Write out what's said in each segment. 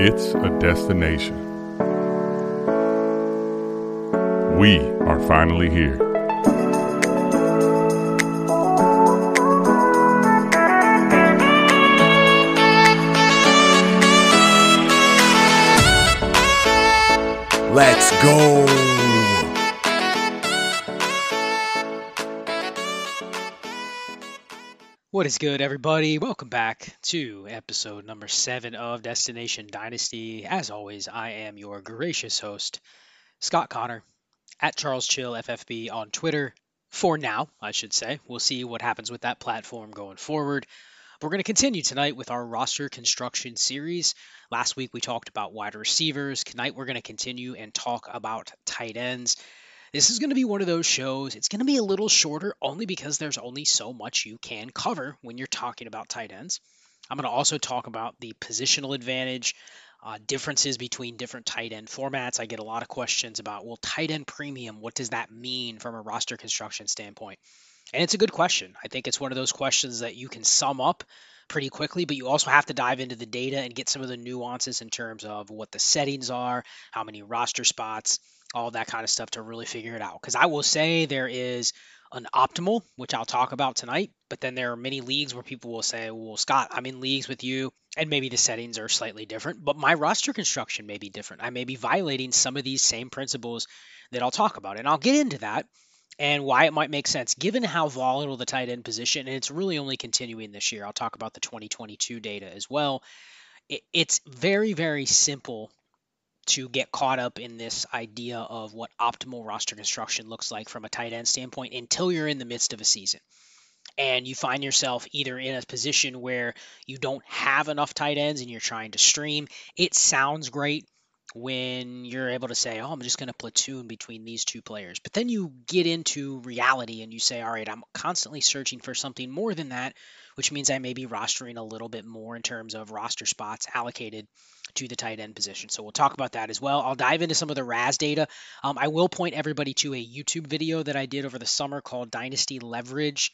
It's a destination. We are finally here. Let's go. What is good, everybody? Welcome back to episode number seven of Destination Dynasty. As always, I am your gracious host, Scott Connor, at Charles Chill FFB on Twitter. For now, I should say. We'll see what happens with that platform going forward. We're going to continue tonight with our roster construction series. Last week we talked about wide receivers. Tonight we're going to continue and talk about tight ends. This is going to be one of those shows. It's going to be a little shorter only because there's only so much you can cover when you're talking about tight ends. I'm going to also talk about the positional advantage, uh, differences between different tight end formats. I get a lot of questions about, well, tight end premium, what does that mean from a roster construction standpoint? And it's a good question. I think it's one of those questions that you can sum up pretty quickly, but you also have to dive into the data and get some of the nuances in terms of what the settings are, how many roster spots, all that kind of stuff to really figure it out. Because I will say there is an optimal, which I'll talk about tonight, but then there are many leagues where people will say, well, Scott, I'm in leagues with you, and maybe the settings are slightly different, but my roster construction may be different. I may be violating some of these same principles that I'll talk about, and I'll get into that and why it might make sense given how volatile the tight end position and it's really only continuing this year. I'll talk about the 2022 data as well. it's very very simple to get caught up in this idea of what optimal roster construction looks like from a tight end standpoint until you're in the midst of a season. And you find yourself either in a position where you don't have enough tight ends and you're trying to stream. It sounds great when you're able to say, oh, I'm just going to platoon between these two players. But then you get into reality and you say, all right, I'm constantly searching for something more than that, which means I may be rostering a little bit more in terms of roster spots allocated to the tight end position. So we'll talk about that as well. I'll dive into some of the RAS data. Um, I will point everybody to a YouTube video that I did over the summer called Dynasty Leverage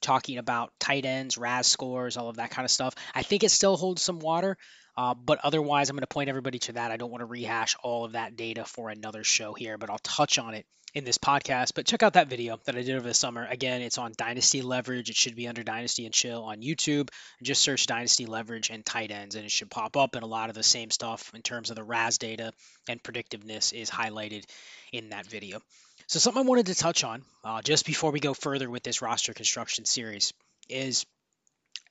talking about tight ends, RAS scores, all of that kind of stuff. I think it still holds some water. Uh, but otherwise, I'm going to point everybody to that. I don't want to rehash all of that data for another show here, but I'll touch on it in this podcast. But check out that video that I did over the summer. Again, it's on Dynasty Leverage. It should be under Dynasty and Chill on YouTube. Just search Dynasty Leverage and tight ends, and it should pop up. And a lot of the same stuff in terms of the RAS data and predictiveness is highlighted in that video. So, something I wanted to touch on uh, just before we go further with this roster construction series is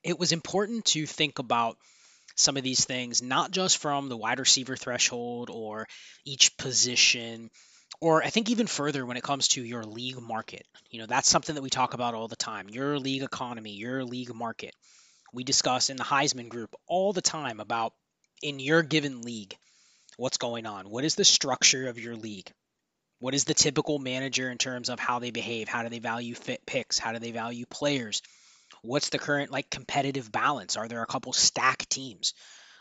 it was important to think about some of these things, not just from the wide receiver threshold or each position, or I think even further when it comes to your league market. You know, that's something that we talk about all the time your league economy, your league market. We discuss in the Heisman group all the time about in your given league what's going on. What is the structure of your league? What is the typical manager in terms of how they behave? How do they value fit picks? How do they value players? What's the current like competitive balance? Are there a couple stack teams?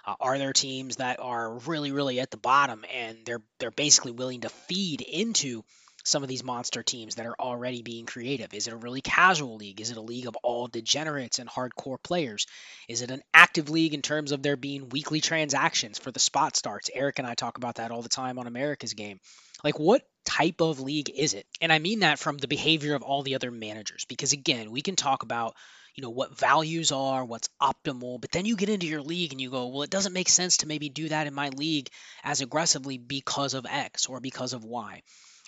Uh, are there teams that are really, really at the bottom and they're they're basically willing to feed into some of these monster teams that are already being creative? Is it a really casual league? Is it a league of all degenerates and hardcore players? Is it an active league in terms of there being weekly transactions for the spot starts? Eric and I talk about that all the time on America's Game. Like, what type of league is it? And I mean that from the behavior of all the other managers, because again, we can talk about you know what values are, what's optimal. But then you get into your league and you go, well, it doesn't make sense to maybe do that in my league as aggressively because of X or because of Y.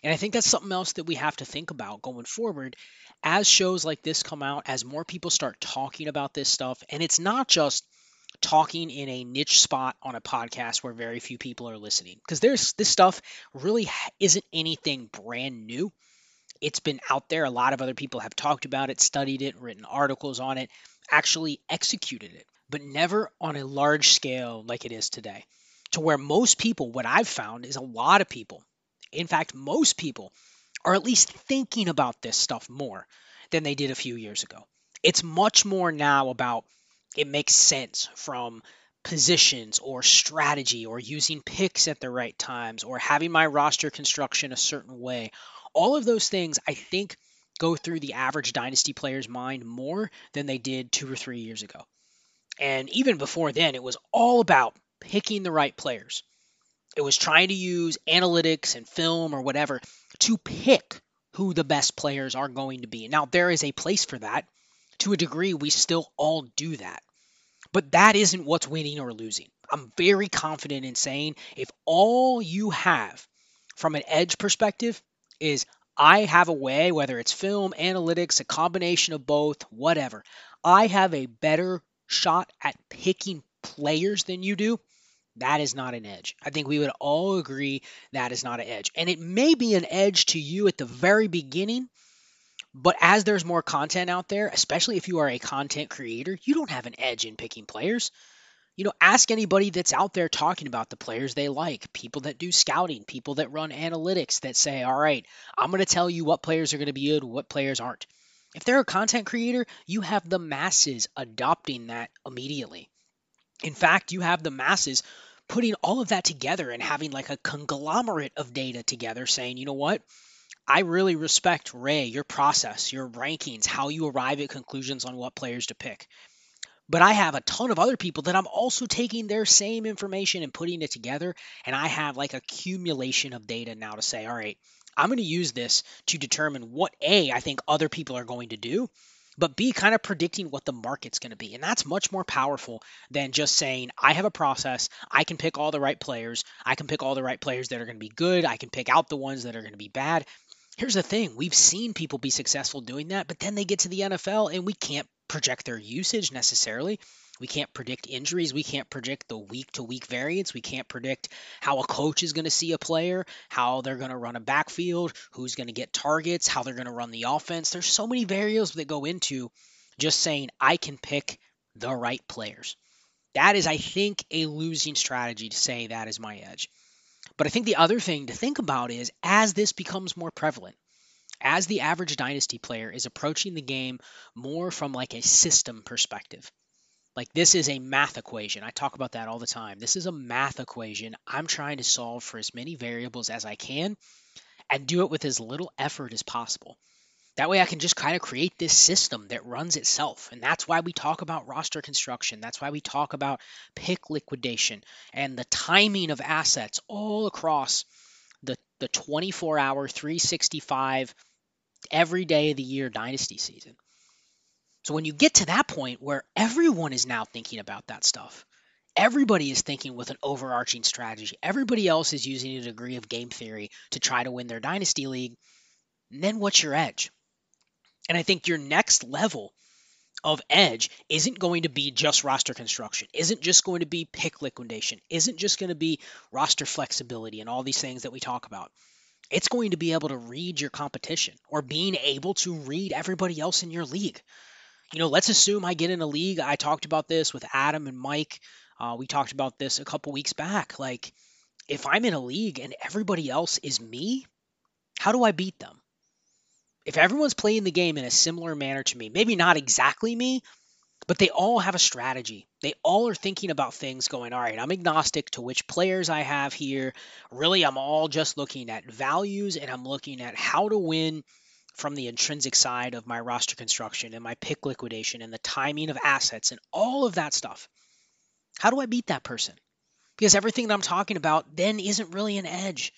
And I think that's something else that we have to think about going forward as shows like this come out, as more people start talking about this stuff. And it's not just talking in a niche spot on a podcast where very few people are listening because there's this stuff really isn't anything brand new it's been out there. A lot of other people have talked about it, studied it, written articles on it, actually executed it, but never on a large scale like it is today. To where most people, what I've found is a lot of people, in fact, most people, are at least thinking about this stuff more than they did a few years ago. It's much more now about it makes sense from positions or strategy or using picks at the right times or having my roster construction a certain way all of those things, I think, go through the average dynasty player's mind more than they did two or three years ago. And even before then, it was all about picking the right players. It was trying to use analytics and film or whatever to pick who the best players are going to be. Now, there is a place for that. To a degree, we still all do that. But that isn't what's winning or losing. I'm very confident in saying if all you have from an edge perspective is I have a way, whether it's film, analytics, a combination of both, whatever. I have a better shot at picking players than you do. That is not an edge. I think we would all agree that is not an edge. And it may be an edge to you at the very beginning, but as there's more content out there, especially if you are a content creator, you don't have an edge in picking players you know, ask anybody that's out there talking about the players they like, people that do scouting, people that run analytics that say, all right, I'm going to tell you what players are going to be good, what players aren't. If they're a content creator, you have the masses adopting that immediately. In fact, you have the masses putting all of that together and having like a conglomerate of data together saying, you know what? I really respect Ray, your process, your rankings, how you arrive at conclusions on what players to pick. But I have a ton of other people that I'm also taking their same information and putting it together. And I have like accumulation of data now to say, all right, I'm going to use this to determine what A, I think other people are going to do, but B, kind of predicting what the market's going to be. And that's much more powerful than just saying, I have a process. I can pick all the right players. I can pick all the right players that are going to be good. I can pick out the ones that are going to be bad. Here's the thing we've seen people be successful doing that, but then they get to the NFL and we can't project their usage necessarily. We can't predict injuries. We can't predict the week to week variance. We can't predict how a coach is going to see a player, how they're going to run a backfield, who's going to get targets, how they're going to run the offense. There's so many variables that go into just saying, I can pick the right players. That is, I think, a losing strategy to say that is my edge. But I think the other thing to think about is as this becomes more prevalent, as the average dynasty player is approaching the game more from like a system perspective. Like this is a math equation. I talk about that all the time. This is a math equation. I'm trying to solve for as many variables as I can and do it with as little effort as possible. That way I can just kind of create this system that runs itself. And that's why we talk about roster construction. That's why we talk about pick liquidation and the timing of assets all across the, the 24 hour, 365, every day of the year dynasty season. So when you get to that point where everyone is now thinking about that stuff, everybody is thinking with an overarching strategy, everybody else is using a degree of game theory to try to win their dynasty league, then what's your edge? And I think your next level of edge isn't going to be just roster construction, isn't just going to be pick liquidation, isn't just going to be roster flexibility and all these things that we talk about. It's going to be able to read your competition or being able to read everybody else in your league. You know, let's assume I get in a league. I talked about this with Adam and Mike. Uh, we talked about this a couple weeks back. Like, if I'm in a league and everybody else is me, how do I beat them? If everyone's playing the game in a similar manner to me, maybe not exactly me, but they all have a strategy. They all are thinking about things going, all right, I'm agnostic to which players I have here. Really, I'm all just looking at values and I'm looking at how to win from the intrinsic side of my roster construction and my pick liquidation and the timing of assets and all of that stuff. How do I beat that person? Because everything that I'm talking about then isn't really an edge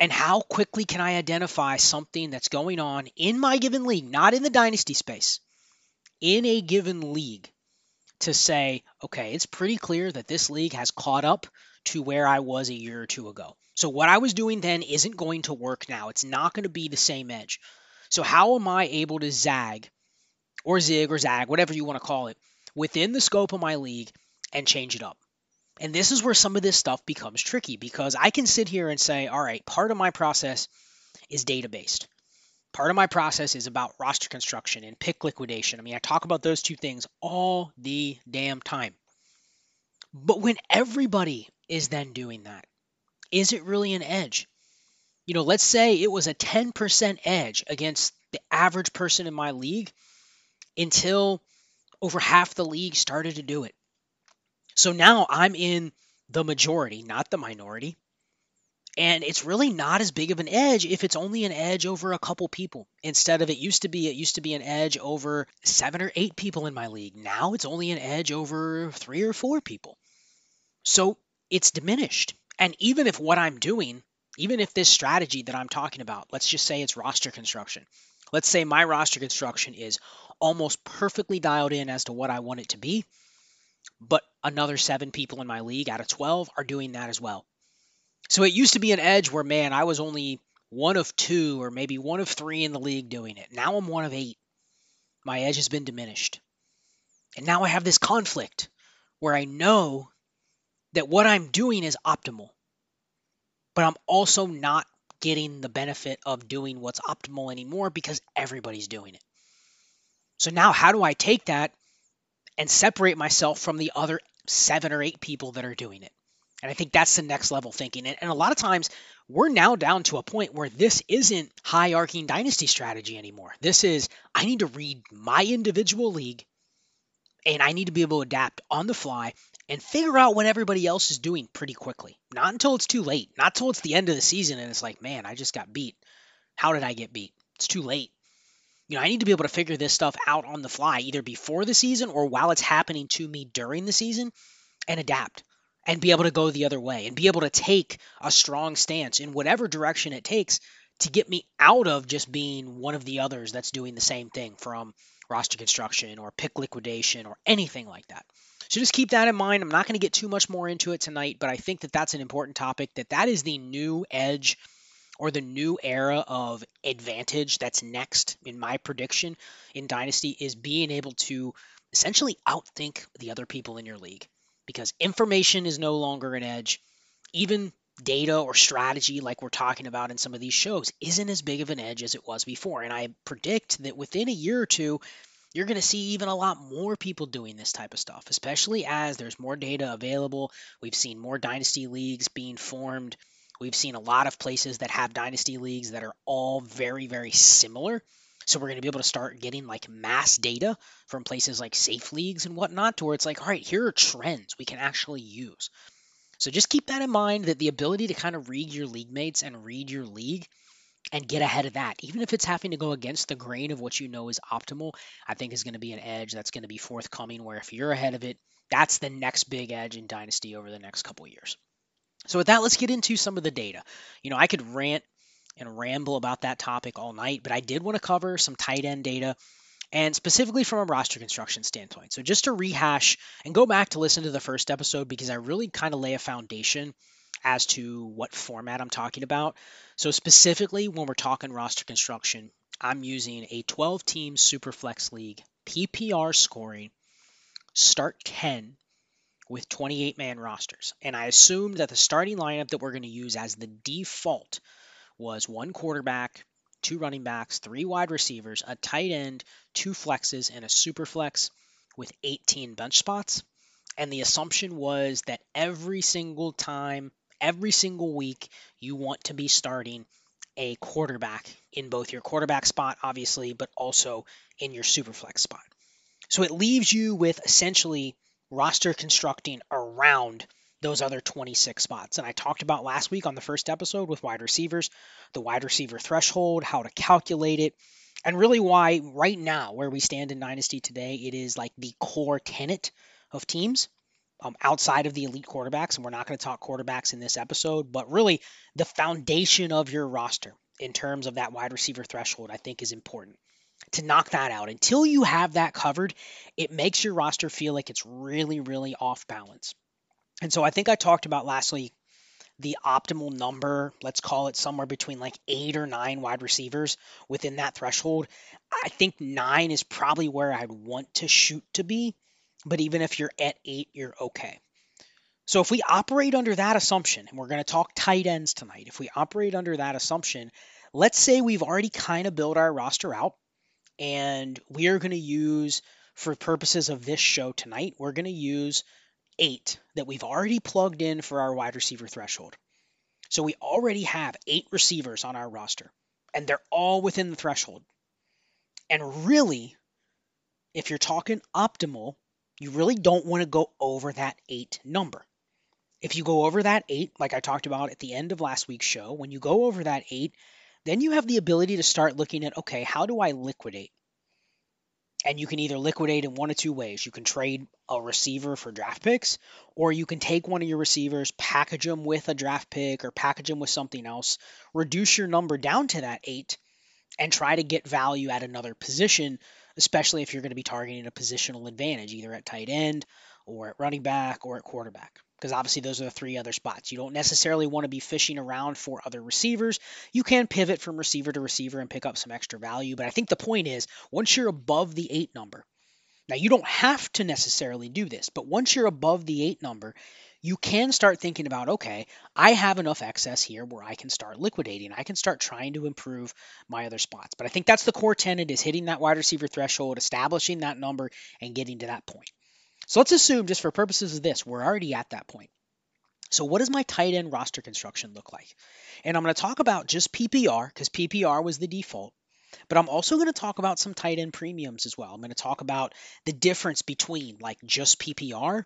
and how quickly can I identify something that's going on in my given league, not in the dynasty space, in a given league to say, okay, it's pretty clear that this league has caught up to where I was a year or two ago. So what I was doing then isn't going to work now. It's not going to be the same edge. So how am I able to zag or zig or zag, whatever you want to call it, within the scope of my league and change it up? And this is where some of this stuff becomes tricky because I can sit here and say, all right, part of my process is data based. Part of my process is about roster construction and pick liquidation. I mean, I talk about those two things all the damn time. But when everybody is then doing that, is it really an edge? You know, let's say it was a 10% edge against the average person in my league until over half the league started to do it. So now I'm in the majority, not the minority. And it's really not as big of an edge if it's only an edge over a couple people. Instead of it used to be, it used to be an edge over seven or eight people in my league. Now it's only an edge over three or four people. So it's diminished. And even if what I'm doing, even if this strategy that I'm talking about, let's just say it's roster construction. Let's say my roster construction is almost perfectly dialed in as to what I want it to be, but another seven people in my league out of 12 are doing that as well. So it used to be an edge where, man, I was only one of two or maybe one of three in the league doing it. Now I'm one of eight. My edge has been diminished. And now I have this conflict where I know that what I'm doing is optimal, but I'm also not getting the benefit of doing what's optimal anymore because everybody's doing it. So now, how do I take that and separate myself from the other seven or eight people that are doing it? And I think that's the next level thinking. And, and, a lot of times we're now down to a point where this isn't high arcing dynasty strategy anymore. This is I need to read my individual league and I need to be able to adapt on the fly and figure out what everybody else is doing pretty quickly. Not until it's too late. Not until it's the end of the season and it's like, man, I just got beat. How did I get beat? It's too late. You know, I need to be able to figure this stuff out on the fly, either before the season or while it's happening to me during the season, and adapt and be able to go the other way and be able to take a strong stance in whatever direction it takes to get me out of just being one of the others that's doing the same thing from roster construction or pick liquidation or anything like that. So just keep that in mind. I'm not going to get too much more into it tonight, but I think that that's an important topic that that is the new edge or the new era of advantage that's next in my prediction in dynasty is being able to essentially outthink the other people in your league because information is no longer an edge. Even data or strategy like we're talking about in some of these shows isn't as big of an edge as it was before and I predict that within a year or two you're going to see even a lot more people doing this type of stuff, especially as there's more data available. We've seen more dynasty leagues being formed. We've seen a lot of places that have dynasty leagues that are all very, very similar. So we're going to be able to start getting like mass data from places like safe leagues and whatnot, to where it's like, all right, here are trends we can actually use. So just keep that in mind that the ability to kind of read your league mates and read your league and get ahead of that. Even if it's having to go against the grain of what you know is optimal, I think is going to be an edge that's going to be forthcoming where if you're ahead of it, that's the next big edge in Dynasty over the next couple years. So with that, let's get into some of the data. You know, I could rant and ramble about that topic all night, but I did want to cover some tight end data and specifically from a roster construction standpoint. So just to rehash and go back to listen to the first episode because I really kind of lay a foundation as to what format I'm talking about. So, specifically, when we're talking roster construction, I'm using a 12 team Superflex League PPR scoring start 10 with 28 man rosters. And I assumed that the starting lineup that we're going to use as the default was one quarterback, two running backs, three wide receivers, a tight end, two flexes, and a super flex with 18 bench spots. And the assumption was that every single time every single week you want to be starting a quarterback in both your quarterback spot, obviously, but also in your super flex spot. So it leaves you with essentially roster constructing around those other 26 spots. And I talked about last week on the first episode with wide receivers, the wide receiver threshold, how to calculate it, and really why right now, where we stand in Dynasty today, it is like the core tenet of teams um, outside of the elite quarterbacks, and we're not going to talk quarterbacks in this episode, but really the foundation of your roster in terms of that wide receiver threshold, I think is important. To knock that out. Until you have that covered, it makes your roster feel like it's really, really off balance. And so I think I talked about lastly the optimal number, let's call it somewhere between like eight or nine wide receivers within that threshold. I think nine is probably where I'd want to shoot to be. But even if you're at eight, you're okay. So if we operate under that assumption, and we're going to talk tight ends tonight, if we operate under that assumption, let's say we've already kind of built our roster out and we are going to use, for purposes of this show tonight, we're going to use eight that we've already plugged in for our wide receiver threshold. So we already have eight receivers on our roster, and they're all within the threshold. And really, if you're talking optimal, you really don't want to go over that eight number. If you go over that eight, like I talked about at the end of last week's show, when you go over that eight, then you have the ability to start looking at okay, how do I liquidate? And you can either liquidate in one of two ways. You can trade a receiver for draft picks, or you can take one of your receivers, package them with a draft pick or package them with something else, reduce your number down to that eight, and try to get value at another position, especially if you're going to be targeting a positional advantage, either at tight end or at running back or at quarterback because obviously those are the three other spots. You don't necessarily want to be fishing around for other receivers. You can pivot from receiver to receiver and pick up some extra value, but I think the point is once you're above the eight number, now you don't have to necessarily do this, but once you're above the eight number, you can start thinking about okay, I have enough excess here where I can start liquidating. I can start trying to improve my other spots. But I think that's the core tenet is hitting that wide receiver threshold, establishing that number, and getting to that point. So let's assume, just for purposes of this, we're already at that point. So, what does my tight end roster construction look like? And I'm going to talk about just PPR because PPR was the default. But I'm also going to talk about some tight end premiums as well. I'm going to talk about the difference between like just PPR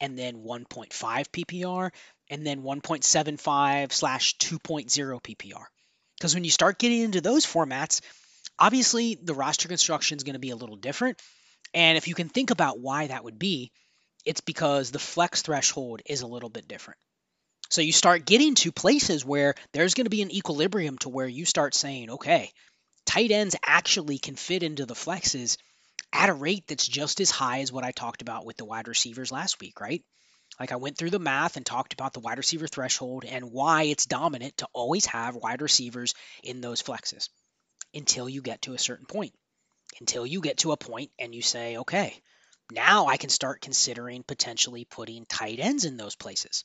and then 1.5 PPR and then 1.75 slash 2.0 PPR. Because when you start getting into those formats, obviously the roster construction is going to be a little different. And if you can think about why that would be, it's because the flex threshold is a little bit different. So you start getting to places where there's going to be an equilibrium to where you start saying, okay, tight ends actually can fit into the flexes at a rate that's just as high as what I talked about with the wide receivers last week, right? Like I went through the math and talked about the wide receiver threshold and why it's dominant to always have wide receivers in those flexes until you get to a certain point until you get to a point and you say, okay, now I can start considering potentially putting tight ends in those places.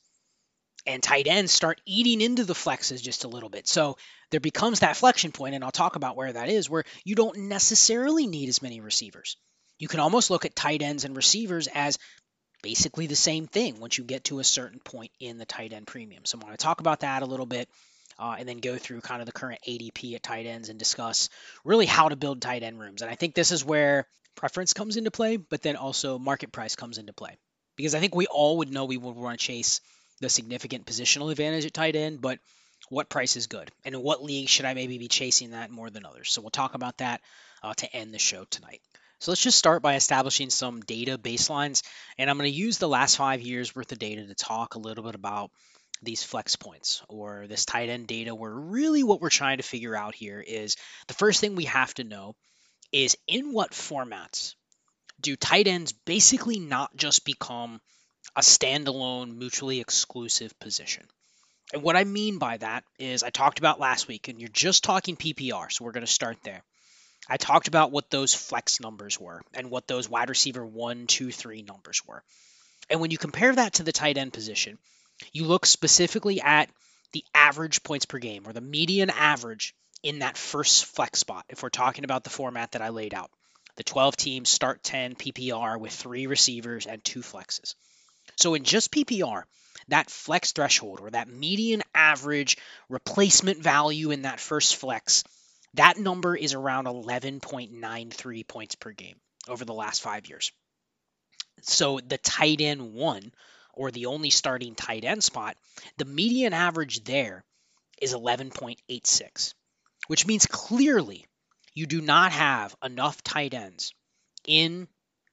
And tight ends start eating into the flexes just a little bit. So there becomes that flexion point, and I'll talk about where that is, where you don't necessarily need as many receivers. You can almost look at tight ends and receivers as basically the same thing once you get to a certain point in the tight end premium. So I'm going to talk about that a little bit uh, and then go through kind of the current ADP at tight ends and discuss really how to build tight end rooms. And I think this is where preference comes into play, but then also market price comes into play. Because I think we all would know we would want to chase the significant positional advantage at tight end, but what price is good? And in what league should I maybe be chasing that more than others? So we'll talk about that uh, to end the show tonight. So let's just start by establishing some data baselines. And I'm going to use the last five years worth of data to talk a little bit about these flex points or this tight end data where really what we're trying to figure out here is the first thing we have to know is in what formats do tight ends basically not just become a standalone mutually exclusive position. And what i mean by that is i talked about last week and you're just talking ppr so we're going to start there. I talked about what those flex numbers were and what those wide receiver one two three numbers were. And when you compare that to the tight end position you look specifically at the average points per game or the median average in that first flex spot. If we're talking about the format that I laid out, the 12 teams start 10 PPR with three receivers and two flexes. So in just PPR, that flex threshold or that median average replacement value in that first flex, that number is around 11.93 points per game over the last five years. So the tight end one or the only starting tight end spot, the median average there is 11.86, which means clearly you do not have enough tight ends in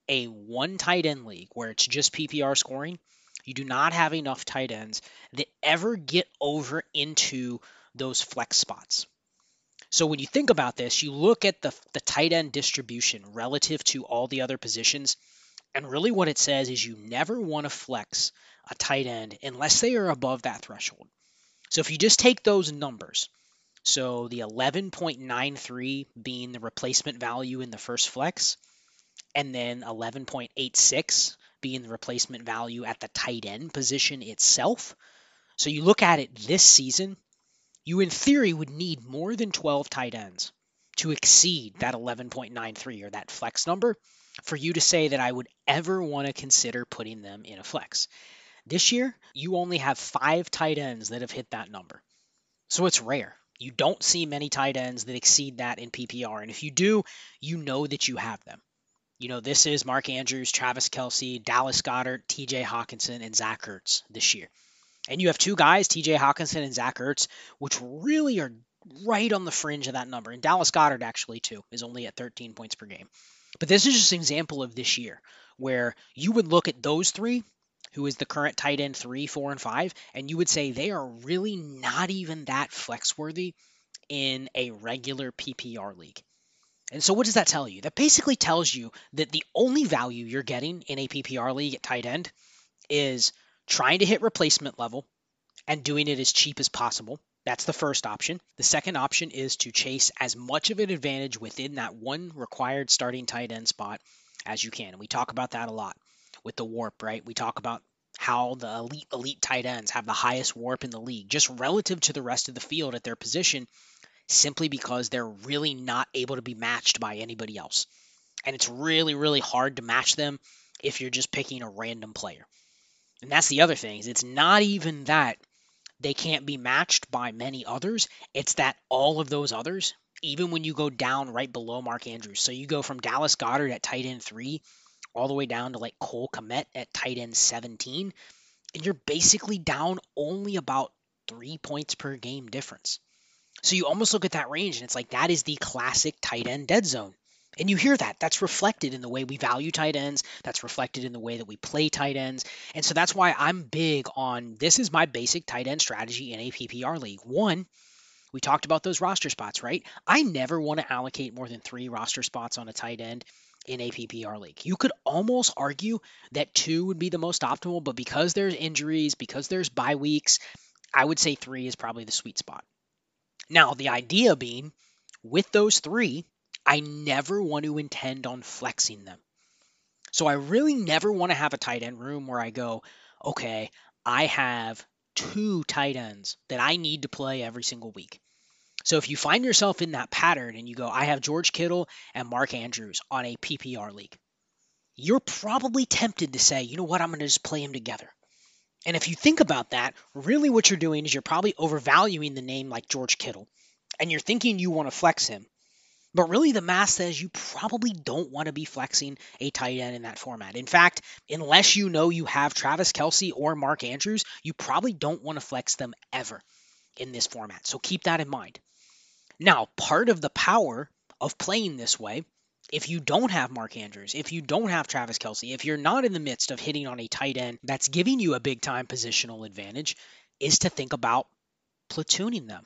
a one tight end league where it's just PPR scoring. You do not have enough tight ends that ever get over into those flex spots. So when you think about this, you look at the, the tight end distribution relative to all the other positions. And really what it says is you never want to flex a tight end unless they are above that threshold. So if you just take those numbers, so the 11.93 being the replacement value in the first flex, and then 11.86 being the replacement value at the tight end position itself. So you look at it this season, you in theory would need more than 12 tight ends to exceed that 11.93 or that flex number for you to say that I would ever want to consider putting them in a flex. This year, you only have five tight ends that have hit that number. So it's rare. You don't see many tight ends that exceed that in PPR. And if you do, you know that you have them. You know, this is Mark Andrews, Travis Kelce, Dallas Goedert, TJ Hockenson, and Zach Ertz this year. And you have two guys, TJ Hockenson and Zach Ertz, which really are right on the fringe of that number. And Dallas Goedert, actually, too, is only at 13 points per game. But this is just an example of this year where you would look at those three who is the current tight end three, four, and five, and you would say they are really not even that flex worthy in a regular PPR league. And so, what does that tell you? That basically tells you that the only value you're getting in a PPR league at tight end is trying to hit replacement level and doing it as cheap as possible. That's the first option. The second option is to chase as much of an advantage within that one required starting tight end spot as you can. And we talk about that a lot with the warp, right? We talk about how the elite elite tight ends have the highest warp in the league just relative to the rest of the field at their position simply because they're really not able to be matched by anybody else. And it's really really hard to match them if you're just picking a random player. And that's the other thing. Is it's not even that they can't be matched by many others. It's that all of those others, even when you go down right below Mark Andrews, so you go from Dallas Goedert at tight end three all the way down to like Cole Kmet at tight end 17, and you're basically down only about three points per game difference. So you almost look at that range and it's like that is the classic tight end dead zone. And you hear that. That's reflected in the way we value tight ends. That's reflected in the way that we play tight ends. And so that's why I'm big on this is my basic tight end strategy in a PPR league. One, we talked about those roster spots, right? I never want to allocate more than three roster spots on a tight end in a PPR league. You could almost argue that two would be the most optimal, but because there's injuries, because there's bye weeks, I would say three is probably the sweet spot. Now, the idea being with those three, I never want to intend on flexing them. So I really never want to have a tight end room where I go, okay, I have two tight ends that I need to play every single week. So if you find yourself in that pattern and you go, I have George Kittle and Mark Andrews on a PPR league, you're probably tempted to say, you know what, I'm going to just play them together. And if you think about that, really what you're doing is you're probably overvaluing the name like George Kittle and you're thinking you want to flex him. But really, the math says you probably don't want to be flexing a tight end in that format. In fact, unless you know you have Travis Kelce or Mark Andrews, you probably don't want to flex them ever in this format. So keep that in mind. Now, part of the power of playing this way, if you don't have Mark Andrews, if you don't have Travis Kelce, if you're not in the midst of hitting on a tight end that's giving you a big time positional advantage, is to think about platooning them.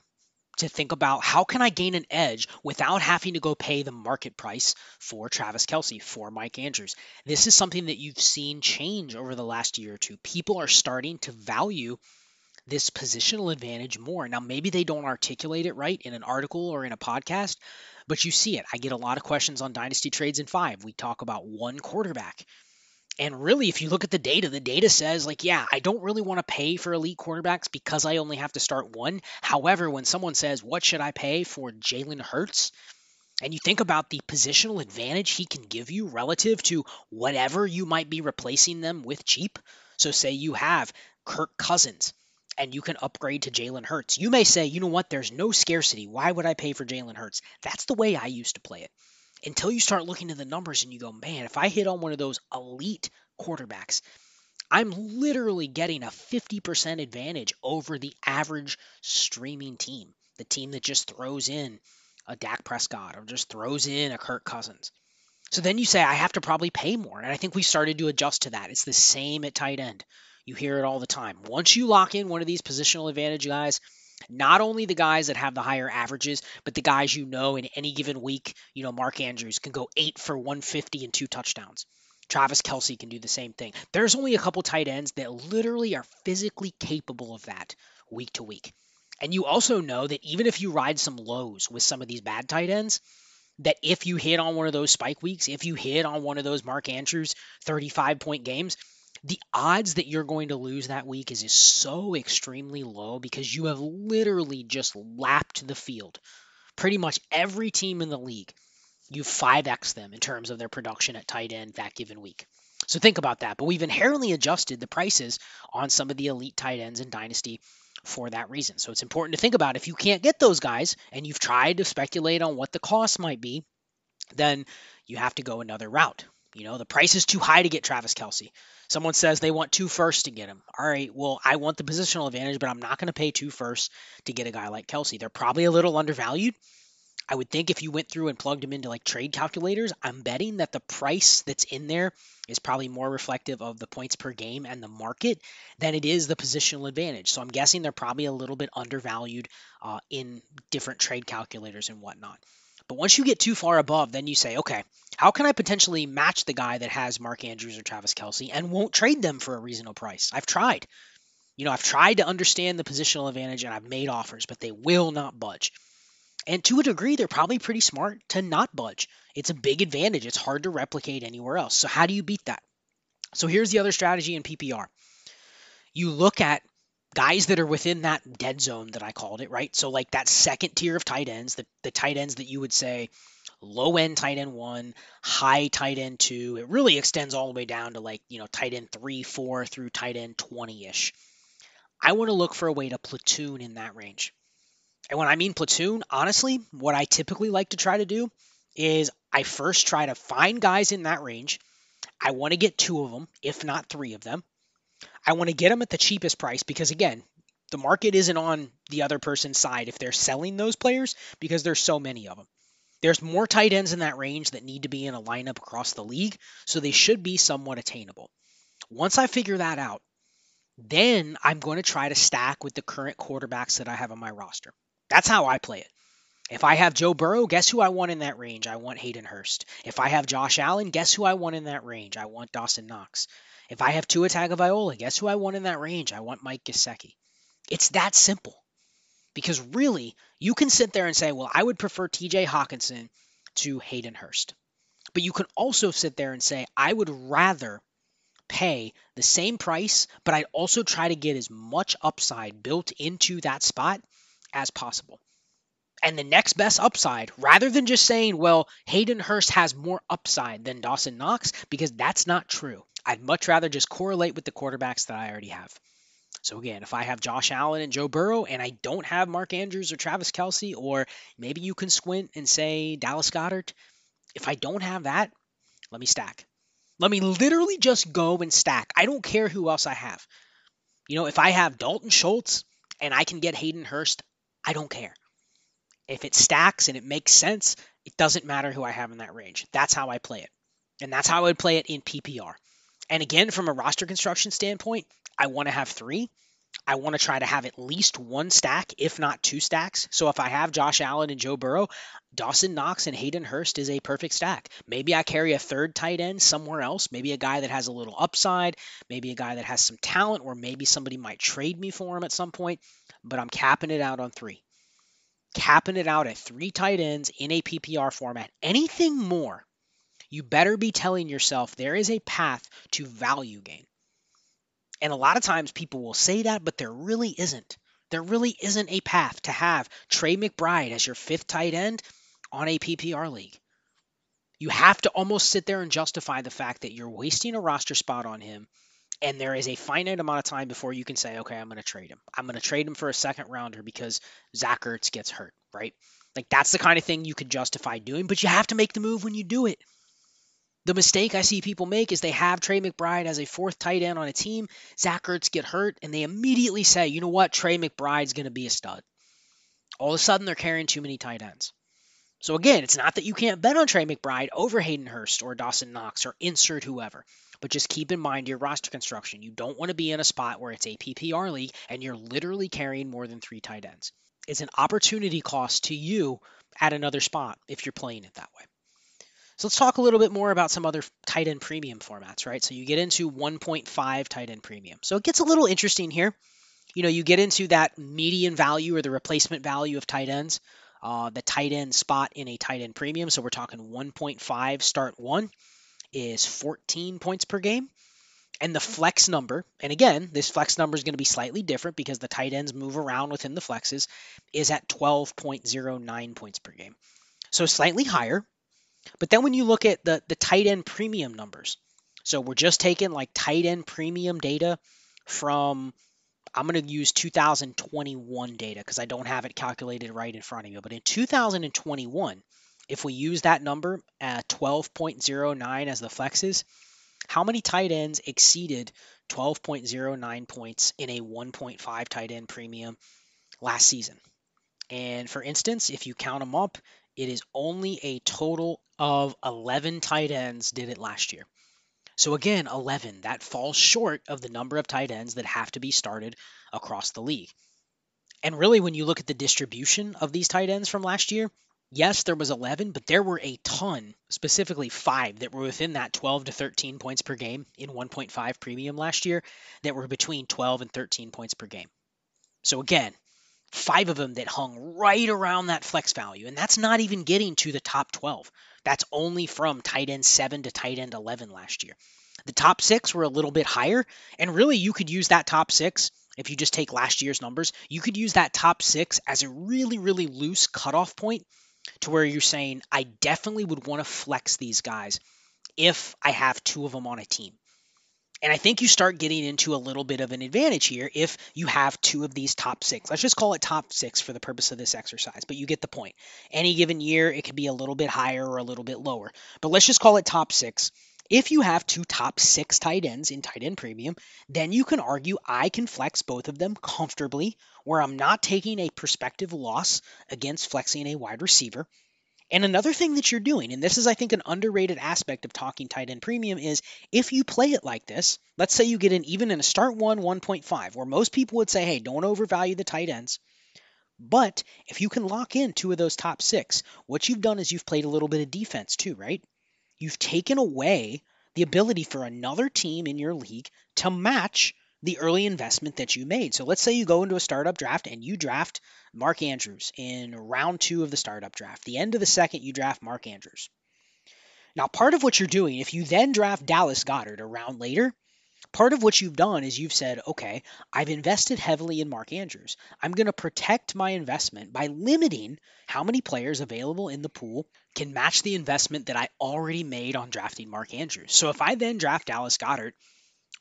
To think about how can I gain an edge without having to go pay the market price for Travis Kelce, for Mike Andrews. This is something that you've seen change over the last year or two. People are starting to value this positional advantage more. Now, maybe they don't articulate it right in an article or in a podcast, but you see it. I get a lot of questions on Dynasty Trades in Five. We talk about one quarterback. And really, if you look at the data, the data says, like, yeah, I don't really want to pay for elite quarterbacks because I only have to start one. However, when someone says, what should I pay for Jalen Hurts? And you think about the positional advantage he can give you relative to whatever you might be replacing them with cheap. So, say you have Kirk Cousins and you can upgrade to Jalen Hurts. You may say, you know what, there's no scarcity. Why would I pay for Jalen Hurts? That's the way I used to play it. Until you start looking at the numbers and you go, man, if I hit on one of those elite quarterbacks, I'm literally getting a 50% advantage over the average streaming team, the team that just throws in a Dak Prescott or just throws in a Kirk Cousins. So then you say, I have to probably pay more. And I think we started to adjust to that. It's the same at tight end. You hear it all the time. Once you lock in one of these positional advantage guys, Not only the guys that have the higher averages, but the guys you know in any given week, you know, Mark Andrews can go eight for 150 and two touchdowns. Travis Kelce can do the same thing. There's only a couple tight ends that literally are physically capable of that week to week. And you also know that even if you ride some lows with some of these bad tight ends, that if you hit on one of those spike weeks, if you hit on one of those Mark Andrews 35 point games, the odds that you're going to lose that week is, is so extremely low because you have literally just lapped the field. Pretty much every team in the league, you 5x them in terms of their production at tight end that given week. So think about that. But we've inherently adjusted the prices on some of the elite tight ends in Dynasty for that reason. So it's important to think about if you can't get those guys and you've tried to speculate on what the cost might be, then you have to go another route. You know, the price is too high to get Travis Kelce. Someone says they want two firsts to get him. All right, well, I want the positional advantage, but I'm not going to pay two firsts to get a guy like Kelce. They're probably a little undervalued. I would think if you went through and plugged them into like trade calculators, I'm betting that the price that's in there is probably more reflective of the points per game and the market than it is the positional advantage. So I'm guessing they're probably a little bit undervalued uh, in different trade calculators and whatnot. But once you get too far above, then you say, okay, how can I potentially match the guy that has Mark Andrews or Travis Kelce and won't trade them for a reasonable price? I've tried. You know, I've tried to understand the positional advantage and I've made offers, but they will not budge. And to a degree, they're probably pretty smart to not budge. It's a big advantage. It's hard to replicate anywhere else. So, how do you beat that? So, here's the other strategy in PPR you look at guys that are within that dead zone that I called it, right? So, like that second tier of tight ends, the, the tight ends that you would say low end tight end one, high tight end two. It really extends all the way down to like, you know, tight end three, four through tight end 20 ish. I want to look for a way to platoon in that range. And when I mean platoon, honestly, what I typically like to try to do is I first try to find guys in that range. I want to get two of them, if not three of them. I want to get them at the cheapest price because, again, the market isn't on the other person's side if they're selling those players because there's so many of them. There's more tight ends in that range that need to be in a lineup across the league, so they should be somewhat attainable. Once I figure that out, then I'm going to try to stack with the current quarterbacks that I have on my roster. That's how I play it. If I have Joe Burrow, guess who I want in that range? I want Hayden Hurst. If I have Josh Allen, guess who I want in that range? I want Dawson Knox. If I have Tua Tagovailoa, guess who I want in that range? I want Mike Gesicki. It's that simple. Because really, you can sit there and say, well, I would prefer TJ Hockenson to Hayden Hurst. But you can also sit there and say, I would rather pay the same price, but I'd also try to get as much upside built into that spot as possible. And the next best upside, rather than just saying, well, Hayden Hurst has more upside than Dawson Knox, because that's not true. I'd much rather just correlate with the quarterbacks that I already have. So again, if I have Josh Allen and Joe Burrow and I don't have Mark Andrews or Travis Kelce, or maybe you can squint and say Dallas Goedert, if I don't have that, let me stack. Let me literally just go and stack. I don't care who else I have. You know, if I have Dalton Schultz and I can get Hayden Hurst, I don't care. If it stacks and it makes sense, it doesn't matter who I have in that range. That's how I play it. And that's how I would play it in PPR. And again, from a roster construction standpoint, I want to have three. I want to try to have at least one stack, if not two stacks. So if I have Josh Allen and Joe Burrow, Dawson Knox and Hayden Hurst is a perfect stack. Maybe I carry a third tight end somewhere else, maybe a guy that has a little upside, maybe a guy that has some talent, or maybe somebody might trade me for him at some point, but I'm capping it out on three. Capping it out at three tight ends in a PPR format. Anything more, you better be telling yourself there is a path to value gain. And a lot of times people will say that, but there really isn't. There really isn't a path to have Trey McBride as your fifth tight end on a PPR league. You have to almost sit there and justify the fact that you're wasting a roster spot on him, and there is a finite amount of time before you can say, okay, I'm going to trade him. I'm going to trade him for a second rounder because Zach Ertz gets hurt, right? Like that's the kind of thing you could justify doing, but you have to make the move when you do it. The mistake I see people make is they have Trey McBride as a fourth tight end on a team. Zach Ertz get hurt, and they immediately say, you know what, Trey McBride's going to be a stud. All of a sudden, they're carrying too many tight ends. So again, it's not that you can't bet on Trey McBride over Hayden Hurst or Dawson Knox or insert whoever. But just keep in mind your roster construction. You don't want to be in a spot where it's a PPR league and you're literally carrying more than three tight ends. It's an opportunity cost to you at another spot if you're playing it that way. So let's talk a little bit more about some other tight end premium formats, right? So you get into 1.5 tight end premium. So it gets a little interesting here. You know, you get into that median value or the replacement value of tight ends, uh, the tight end spot in a tight end premium. So we're talking 1.5 start one is 14 points per game. And the flex number, and again, this flex number is going to be slightly different because the tight ends move around within the flexes, is at 12.09 points per game. So slightly higher. But then when you look at the, the tight end premium numbers, so we're just taking like tight end premium data from, I'm going to use 2021 data because I don't have it calculated right in front of me. But in 2021, if we use that number at 12.09 as the flexes, how many tight ends exceeded 12.09 points in a 1.5 tight end premium last season? And for instance, if you count them up, it is only a total of 11 tight ends did it last year. So again, 11, that falls short of the number of tight ends that have to be started across the league. And really, when you look at the distribution of these tight ends from last year, yes, there was 11, but there were a ton, specifically five, that were within that 12 to 13 points per game in 1.5 premium last year that were between 12 and 13 points per game. So again, five of them that hung right around that flex value. And that's not even getting to the top 12. That's only from tight end 7 to tight end 11 last year. The top six were a little bit higher. And really, you could use that top six if you just take last year's numbers. You could use that top six as a really, really loose cutoff point to where you're saying, I definitely would want to flex these guys if I have two of them on a team. And I think you start getting into a little bit of an advantage here if you have two of these top six. Let's just call it top six for the purpose of this exercise, but you get the point. Any given year, it could be a little bit higher or a little bit lower, but let's just call it top six. If you have two top six tight ends in tight end premium, then you can argue I can flex both of them comfortably, where I'm not taking a prospective loss against flexing a wide receiver. And another thing that you're doing, and this is, I think, an underrated aspect of talking tight end premium, is if you play it like this, let's say you get an even in a start one 1.5, where most people would say, hey, don't overvalue the tight ends. But if you can lock in two of those top six, what you've done is you've played a little bit of defense too, right? You've taken away the ability for another team in your league to match the early investment that you made. So let's say you go into a startup draft and you draft Mark Andrews in round two of the startup draft. The end of the second, you draft Mark Andrews. Now, part of what you're doing, if you then draft Dallas Goedert a round later, Part of what you've done is you've said, okay, I've invested heavily in Mark Andrews. I'm going to protect my investment by limiting how many players available in the pool can match the investment that I already made on drafting Mark Andrews. So if I then draft Dallas Goedert,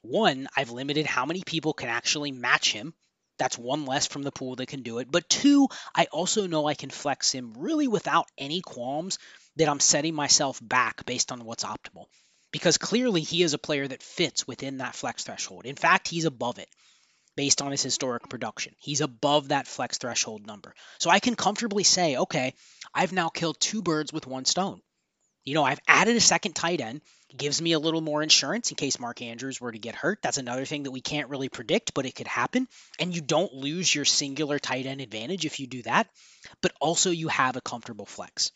one, I've limited how many people can actually match him. That's one less from the pool that can do it. But two, I also know I can flex him really without any qualms that I'm setting myself back based on what's optimal because clearly he is a player that fits within that flex threshold. In fact, he's above it based on his historic production. He's above that flex threshold number. So I can comfortably say, okay, I've now killed two birds with one stone. You know, I've added a second tight end. Gives me a little more insurance in case Mark Andrews were to get hurt. That's another thing that we can't really predict, but it could happen. And you don't lose your singular tight end advantage if you do that. But also, you have a comfortable flex.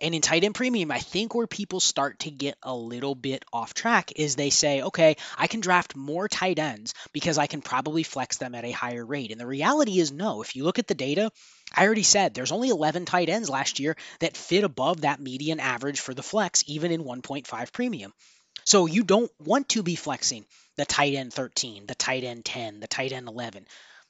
And in tight end premium, I think where people start to get a little bit off track is they say, okay, I can draft more tight ends because I can probably flex them at a higher rate. And the reality is, no. If you look at the data, I already said there's only 11 tight ends last year that fit above that median average for the flex, even in 1.5 premium. So you don't want to be flexing the tight end 13, the tight end 10, the tight end 11.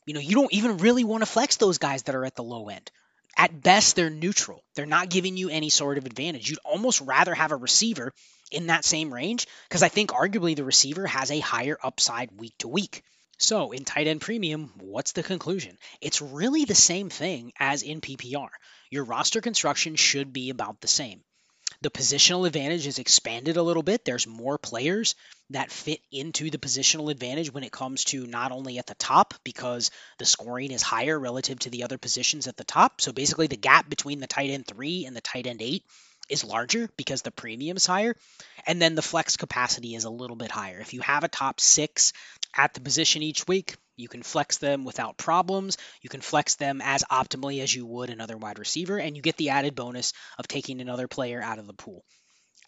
You know, you don't even really want to flex those guys that are at the low end at best they're neutral. They're not giving you any sort of advantage. You'd almost rather have a receiver in that same range because I think arguably the receiver has a higher upside week to week. So in tight end premium, what's the conclusion? It's really the same thing as in PPR. Your roster construction should be about the same the positional advantage is expanded a little bit. There's more players that fit into the positional advantage when it comes to not only at the top because the scoring is higher relative to the other positions at the top. So basically, the gap between the tight end three and the tight end eight is larger because the premium is higher. And then the flex capacity is a little bit higher. If you have a top six at the position each week, you can flex them without problems. You can flex them as optimally as you would another wide receiver, and you get the added bonus of taking another player out of the pool.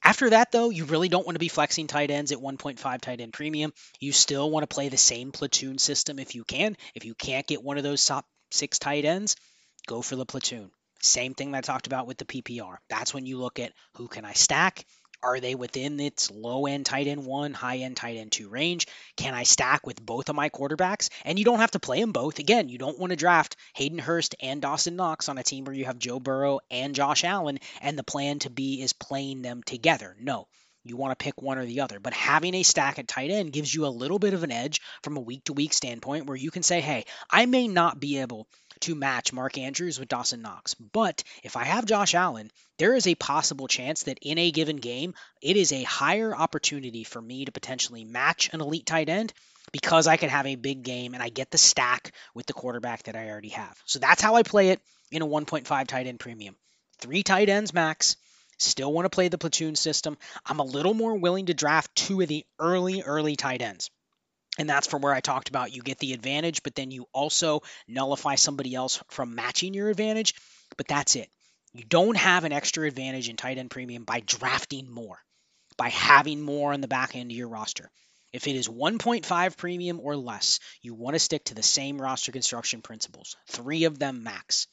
After that, though, you really don't want to be flexing tight ends at 1.5 tight end premium. You still want to play the same platoon system if you can. If you can't get one of those top six tight ends, go for the platoon. Same thing that I talked about with the PPR. That's when you look at who can I stack are they within its low end tight end one, high end tight end two range? Can I stack with both of my quarterbacks? And you don't have to play them both. Again, you don't want to draft Hayden Hurst and Dawson Knox on a team where you have Joe Burrow and Josh Allen, and the plan to be is playing them together. No. You want to pick one or the other. But having a stack at tight end gives you a little bit of an edge from a week to week standpoint where you can say, hey, I may not be able to match Mark Andrews with Dawson Knox. But if I have Josh Allen, there is a possible chance that in a given game, it is a higher opportunity for me to potentially match an elite tight end because I can have a big game and I get the stack with the quarterback that I already have. So that's how I play it in a 1.5 tight end premium. Three tight ends max. Still want to play the platoon system. I'm a little more willing to draft two of the early, early tight ends. And that's from where I talked about you get the advantage, but then you also nullify somebody else from matching your advantage. But that's it. You don't have an extra advantage in tight end premium by drafting more, by having more on the back end of your roster. If it is 1.5 premium or less, you want to stick to the same roster construction principles, three of them max.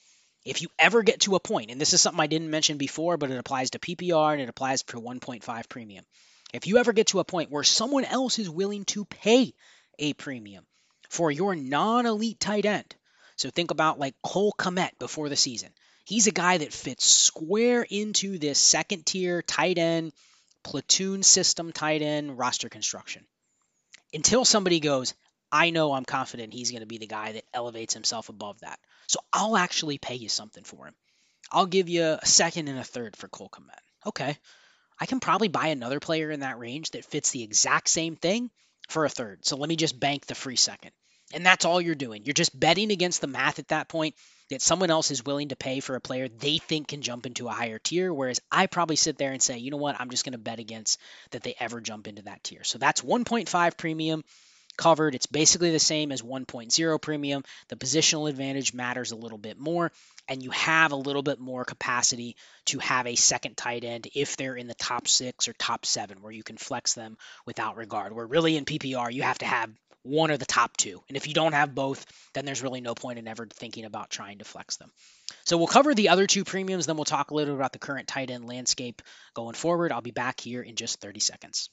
If you ever get to a point, and this is something I didn't mention before, but it applies to PPR and it applies for 1.5 premium. If you ever get to a point where someone else is willing to pay a premium for your non elite tight end. So think about like Cole Kmet before the season. He's a guy that fits square into this second tier tight end, platoon system tight end roster construction. Until somebody goes, I know I'm confident he's going to be the guy that elevates himself above that. So I'll actually pay you something for him. I'll give you a second and a third for Cole Kmet. Okay. I can probably buy another player in that range that fits the exact same thing for a third. So let me just bank the free second. And that's all you're doing. You're just betting against the math at that point that someone else is willing to pay for a player they think can jump into a higher tier. Whereas I probably sit there and say, you know what, I'm just going to bet against that they ever jump into that tier. So that's 1.5 premium covered. It's basically the same as 1.0 premium. The positional advantage matters a little bit more, and you have a little bit more capacity to have a second tight end if they're in the top six or top seven, where you can flex them without regard. Where really in PPR, you have to have one or the top two. And if you don't have both, then there's really no point in ever thinking about trying to flex them. So we'll cover the other two premiums, then we'll talk a little about the current tight end landscape going forward. I'll be back here in just 30 seconds.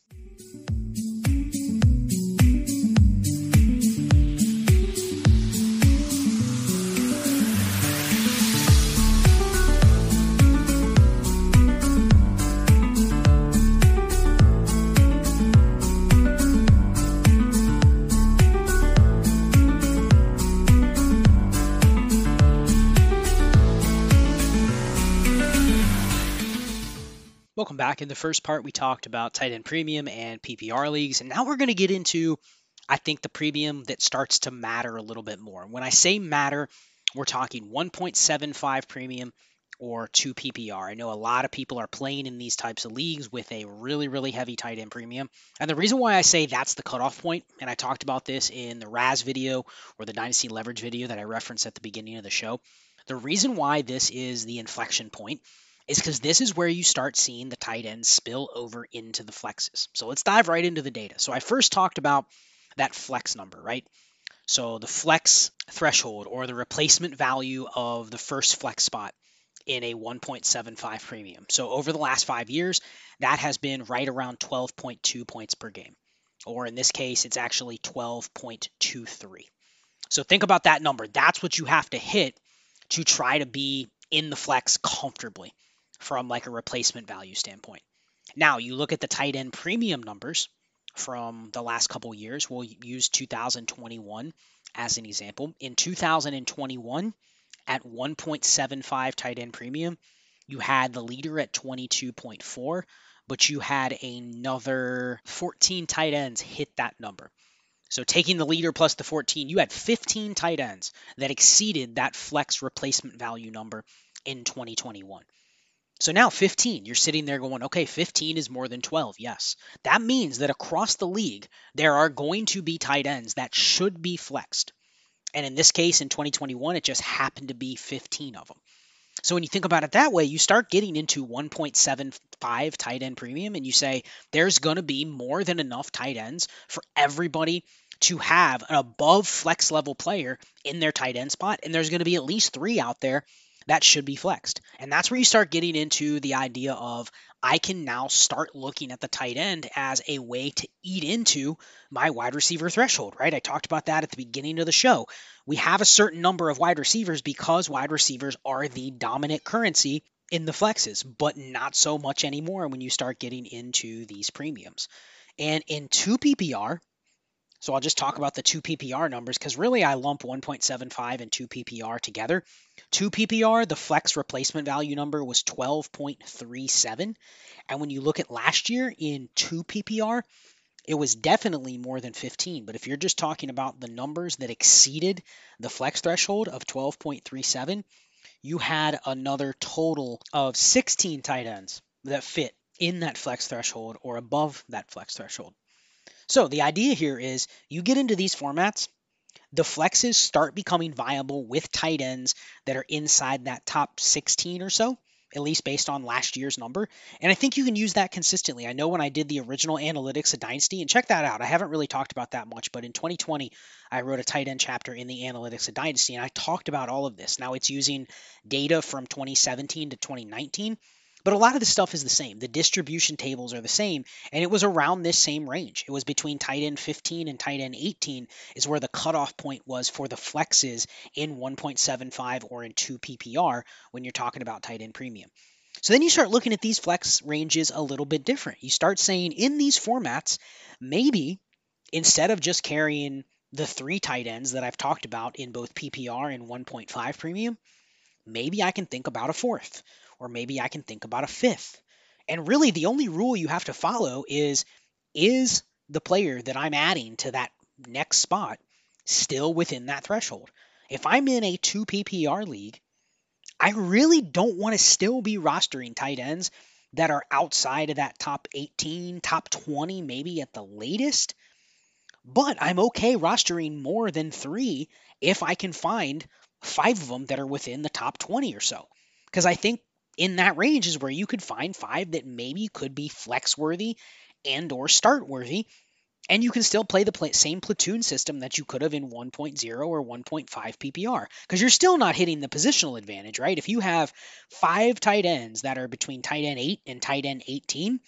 Welcome back. In the first part, we talked about tight end premium and PPR leagues, and now we're going to get into, I think, the premium that starts to matter a little bit more. When I say matter, we're talking 1.75 premium or 2 PPR. I know a lot of people are playing in these types of leagues with a really, really heavy tight end premium. And the reason why I say that's the cutoff point, and I talked about this in the RAS video or the Dynasty Leverage video that I referenced at the beginning of the show, the reason why this is the inflection point is because this is where you start seeing the tight ends spill over into the flexes. So let's dive right into the data. So I first talked about that flex number, right? So the flex threshold or the replacement value of the first flex spot in a 1.75 premium. So over the last five years, that has been right around 12.2 points per game. Or in this case, it's actually 12.23. So think about that number. That's what you have to hit to try to be in the flex comfortably from like a replacement value standpoint. Now, you look at the tight end premium numbers from the last couple years. We'll use 2021 as an example. In 2021, at 1.75 tight end premium, you had the leader at 22.4, but you had another 14 tight ends hit that number. So taking the leader plus the 14, you had 15 tight ends that exceeded that flex replacement value number in 2021. So now 15, you're sitting there going, okay, 15 is more than 12. Yes. That means that across the league, there are going to be tight ends that should be flexed. And in this case, in 2021, it just happened to be 15 of them. So when you think about it that way, you start getting into 1.75 tight end premium, and you say there's going to be more than enough tight ends for everybody to have an above flex level player in their tight end spot. And there's going to be at least three out there that should be flexed. And that's where you start getting into the idea of I can now start looking at the tight end as a way to eat into my wide receiver threshold, right? I talked about that at the beginning of the show. We have a certain number of wide receivers because wide receivers are the dominant currency in the flexes, but not so much anymore when you start getting into these premiums. And in 2 PPR, so I'll just talk about the 2 PPR numbers because really I lump 1.75 and 2 PPR together. 2 PPR, the flex replacement value number was 12.37. And when you look at last year in 2 PPR, it was definitely more than 15. But if you're just talking about the numbers that exceeded the flex threshold of 12.37, you had another total of 16 tight ends that fit in that flex threshold or above that flex threshold. So the idea here is you get into these formats, the flexes start becoming viable with tight ends that are inside that top 16 or so, at least based on last year's number. And I think you can use that consistently. I know when I did the original analytics of Dynasty, and check that out. I haven't really talked about that much, but in 2020, I wrote a tight end chapter in the analytics of Dynasty, and I talked about all of this. Now it's using data from 2017 to 2019 but a lot of the stuff is the same. The distribution tables are the same, and it was around this same range. It was between tight end 15 and tight end 18 is where the cutoff point was for the flexes in 1.75 or in 2 PPR when you're talking about tight end premium. So then you start looking at these flex ranges a little bit different. You start saying in these formats, maybe instead of just carrying the three tight ends that I've talked about in both PPR and 1.5 premium, maybe I can think about a fourth or maybe I can think about a fifth. And really, the only rule you have to follow is is the player that I'm adding to that next spot still within that threshold? If I'm in a 2 PPR league, I really don't want to still be rostering tight ends that are outside of that top 18, top 20, maybe at the latest. But I'm okay rostering more than three if I can find five of them that are within the top 20 or so. Because I think in that range is where you could find five that maybe could be flex worthy and or start worthy and you can still play the same platoon system that you could have in 1.0 or 1.5 PPR because you're still not hitting the positional advantage, right? If you have five tight ends that are between tight end 8 and tight end 18,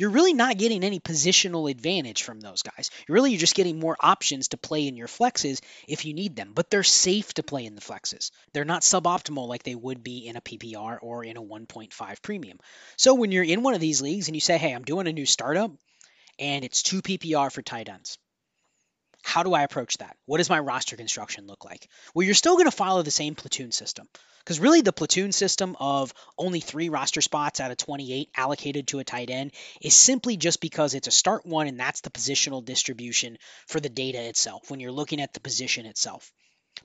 you're really not getting any positional advantage from those guys. You're really you're just getting more options to play in your flexes if you need them, but they're safe to play in the flexes. They're not suboptimal like they would be in a PPR or in a 1.5 premium. So when you're in one of these leagues and you say, "Hey, I'm doing a new startup and it's 2 PPR for tight ends." How do I approach that? What does my roster construction look like? Well, you're still going to follow the same platoon system. Because really, the platoon system of only three roster spots out of 28 allocated to a tight end is simply just because it's a start one and that's the positional distribution for the data itself when you're looking at the position itself.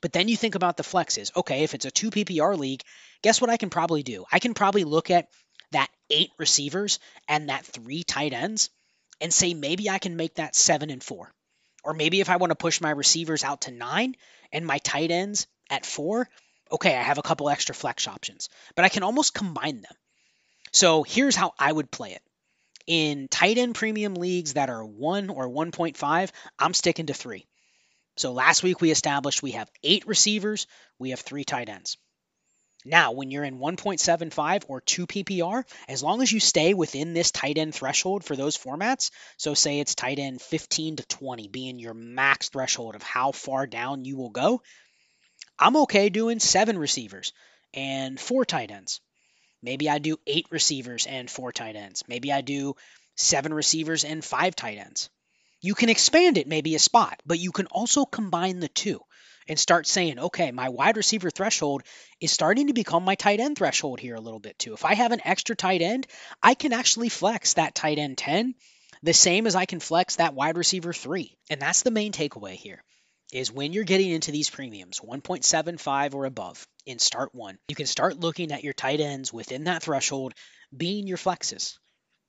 But then you think about the flexes. Okay, if it's a 2 PPR league, guess what I can probably do? I can probably look at that eight receivers and that three tight ends and say maybe I can make that seven and four. Or maybe if I want to push my receivers out to nine and my tight ends at four, okay, I have a couple extra flex options, but I can almost combine them. So here's how I would play it. In tight end premium leagues that are 1 or 1.5, I'm sticking to 3. So last week we established we have 8 receivers, we have 3 tight ends. Now, when you're in 1.75 or 2 PPR, as long as you stay within this tight end threshold for those formats, so say it's tight end 15 to 20 being your max threshold of how far down you will go, I'm okay doing seven receivers and four tight ends. Maybe I do eight receivers and four tight ends. Maybe I do seven receivers and five tight ends. You can expand it maybe a spot, but you can also combine the two and start saying, okay, my wide receiver threshold is starting to become my tight end threshold here a little bit too. If I have an extra tight end, I can actually flex that tight end 10 the same as I can flex that wide receiver 3. And that's the main takeaway here is when you're getting into these premiums, 1.75 or above, in start one. You can start looking at your tight ends within that threshold being your flexes.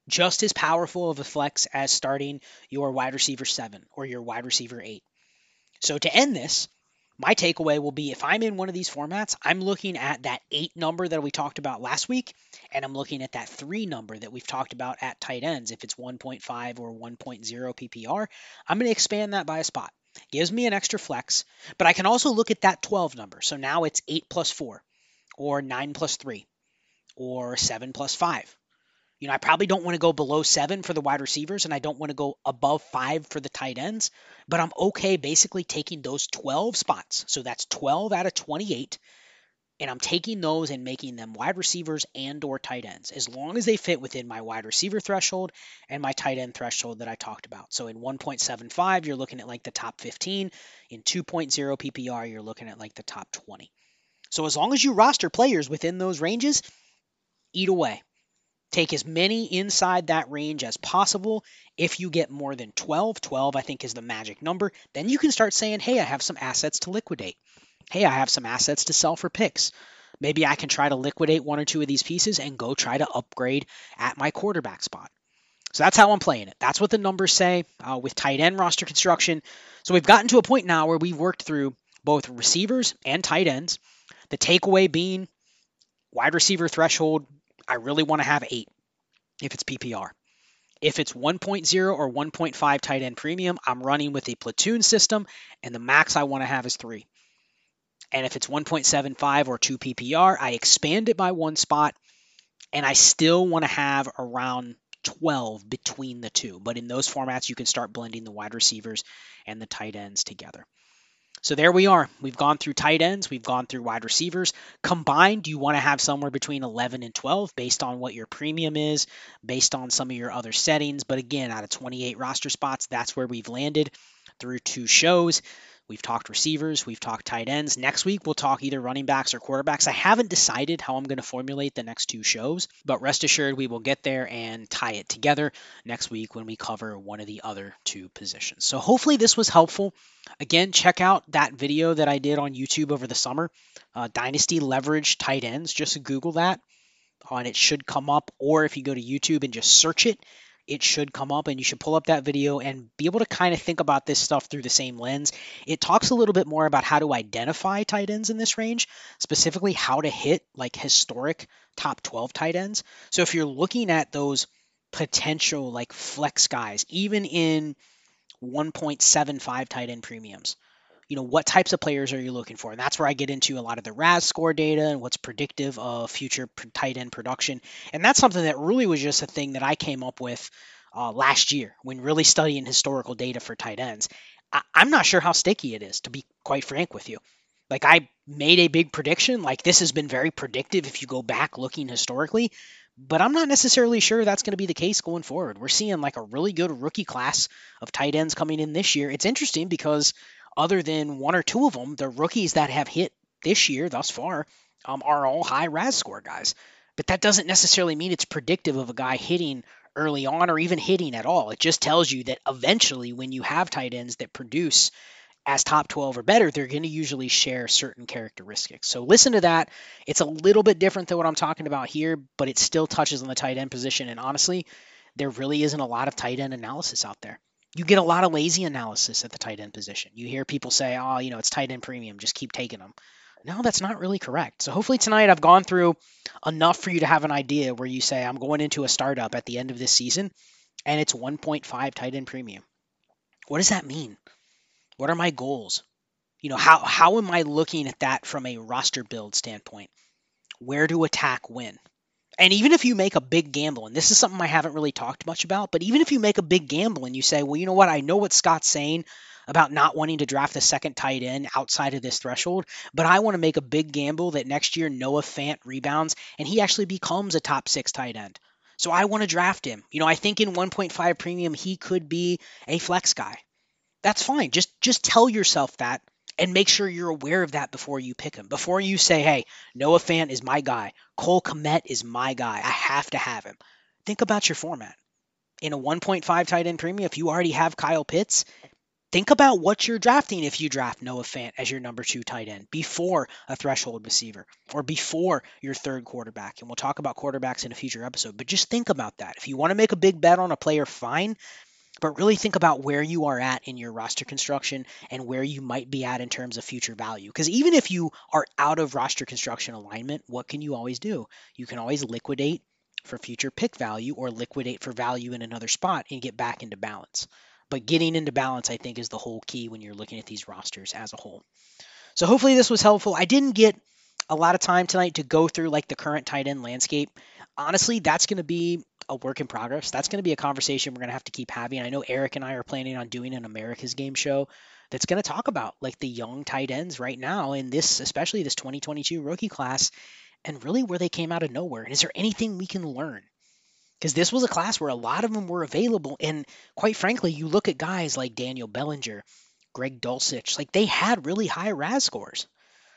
Just as powerful of a flex as starting your wide receiver seven or your wide receiver eight. So to end this, my takeaway will be if I'm in one of these formats, I'm looking at that eight number that we talked about last week, and I'm looking at that three number that we've talked about at tight ends. If it's 1.5 or 1.0 PPR, I'm going to expand that by a spot. Gives me an extra flex, but I can also look at that 12 number. So now it's 8 plus 4, or 9 plus 3, or 7 plus 5. You know, I probably don't want to go below seven for the wide receivers, and I don't want to go above five for the tight ends, but I'm okay basically taking those 12 spots. So that's 12 out of 28, and I'm taking those and making them wide receivers and or tight ends, as long as they fit within my wide receiver threshold and my tight end threshold that I talked about. So in 1.75, you're looking at like the top 15. In 2.0 PPR, you're looking at like the top 20. So as long as you roster players within those ranges, eat away. Take as many inside that range as possible. If you get more than 12, 12 I think is the magic number, then you can start saying, hey, I have some assets to liquidate. Hey, I have some assets to sell for picks. Maybe I can try to liquidate one or two of these pieces and go try to upgrade at my quarterback spot. So that's how I'm playing it. That's what the numbers say uh, with tight end roster construction. So we've gotten to a point now where we've worked through both receivers and tight ends. The takeaway being wide receiver threshold I really want to have eight if it's PPR. If it's 1.0 or 1.5 tight end premium, I'm running with a platoon system, and the max I want to have is three. And if it's 1.75 or 2 PPR, I expand it by one spot, and I still want to have around 12 between the two. But in those formats, you can start blending the wide receivers and the tight ends together. So there we are. We've gone through tight ends, we've gone through wide receivers. Combined, you want to have somewhere between 11 and 12 based on what your premium is, based on some of your other settings. But again, out of 28 roster spots, that's where we've landed through two shows. We've talked receivers, we've talked tight ends. Next week, we'll talk either running backs or quarterbacks. I haven't decided how I'm going to formulate the next two shows, but rest assured, we will get there and tie it together next week when we cover one of the other two positions. So, hopefully, this was helpful. Again, check out that video that I did on YouTube over the summer uh, Dynasty Leverage Tight Ends. Just Google that, and it should come up. Or if you go to YouTube and just search it, it should come up and you should pull up that video and be able to kind of think about this stuff through the same lens. It talks a little bit more about how to identify tight ends in this range, specifically how to hit like historic top 12 tight ends. So if you're looking at those potential like flex guys, even in 1.75 tight end premiums, you know, what types of players are you looking for? And that's where I get into a lot of the RAS score data and what's predictive of future tight end production. And that's something that really was just a thing that I came up with uh, last year when really studying historical data for tight ends. I- I'm not sure how sticky it is, to be quite frank with you. Like I made a big prediction, like this has been very predictive if you go back looking historically, but I'm not necessarily sure that's going to be the case going forward. We're seeing like a really good rookie class of tight ends coming in this year. It's interesting because other than one or two of them, the rookies that have hit this year thus far um, are all high RAS score guys. But that doesn't necessarily mean it's predictive of a guy hitting early on or even hitting at all. It just tells you that eventually, when you have tight ends that produce as top 12 or better, they're going to usually share certain characteristics. So listen to that. It's a little bit different than what I'm talking about here, but it still touches on the tight end position. And honestly, there really isn't a lot of tight end analysis out there you get a lot of lazy analysis at the tight end position. You hear people say, oh, you know, it's tight end premium, just keep taking them. No, that's not really correct. So hopefully tonight I've gone through enough for you to have an idea where you say, I'm going into a startup at the end of this season and it's 1.5 tight end premium. What does that mean? What are my goals? You know, how, how am I looking at that from a roster build standpoint? Where to attack when? And even if you make a big gamble, and this is something I haven't really talked much about, but even if you make a big gamble and you say, well, you know what, I know what Scott's saying about not wanting to draft the second tight end outside of this threshold, but I want to make a big gamble that next year Noah Fant rebounds and he actually becomes a top six tight end. So I want to draft him. You know, I think in 1.5 premium he could be a flex guy. That's fine. Just just tell yourself that and make sure you're aware of that before you pick him. Before you say, hey, Noah Fant is my guy, Cole Kmet is my guy, I have to have him. Think about your format. In a 1.5 tight end premium, if you already have Kyle Pitts, think about what you're drafting if you draft Noah Fant as your number two tight end before a threshold receiver or before your third quarterback. And we'll talk about quarterbacks in a future episode, but just think about that. If you want to make a big bet on a player, fine. But really think about where you are at in your roster construction and where you might be at in terms of future value. Because even if you are out of roster construction alignment, what can you always do? You can always liquidate for future pick value or liquidate for value in another spot and get back into balance. But getting into balance, I think, is the whole key when you're looking at these rosters as a whole. So hopefully this was helpful. I didn't get a lot of time tonight to go through like the current tight end landscape. Honestly, that's going to be a work in progress. That's going to be a conversation we're going to have to keep having. I know Eric and I are planning on doing an America's Game show that's going to talk about like the young tight ends right now in this, especially this 2022 rookie class, and really where they came out of nowhere. And is there anything we can learn? because this was a class where a lot of them were available. And quite frankly, you look at guys like Daniel Bellinger, Greg Dulcich, like they had really high RAS scores.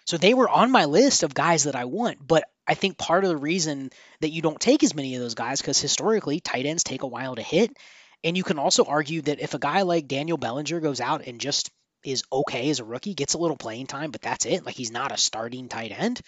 So they were on my list of guys that I want. But I think part of the reason that you don't take as many of those guys, because historically tight ends take a while to hit. And you can also argue that if a guy like Daniel Bellinger goes out and just is okay as a rookie, gets a little playing time, but that's it. Like he's not a starting tight end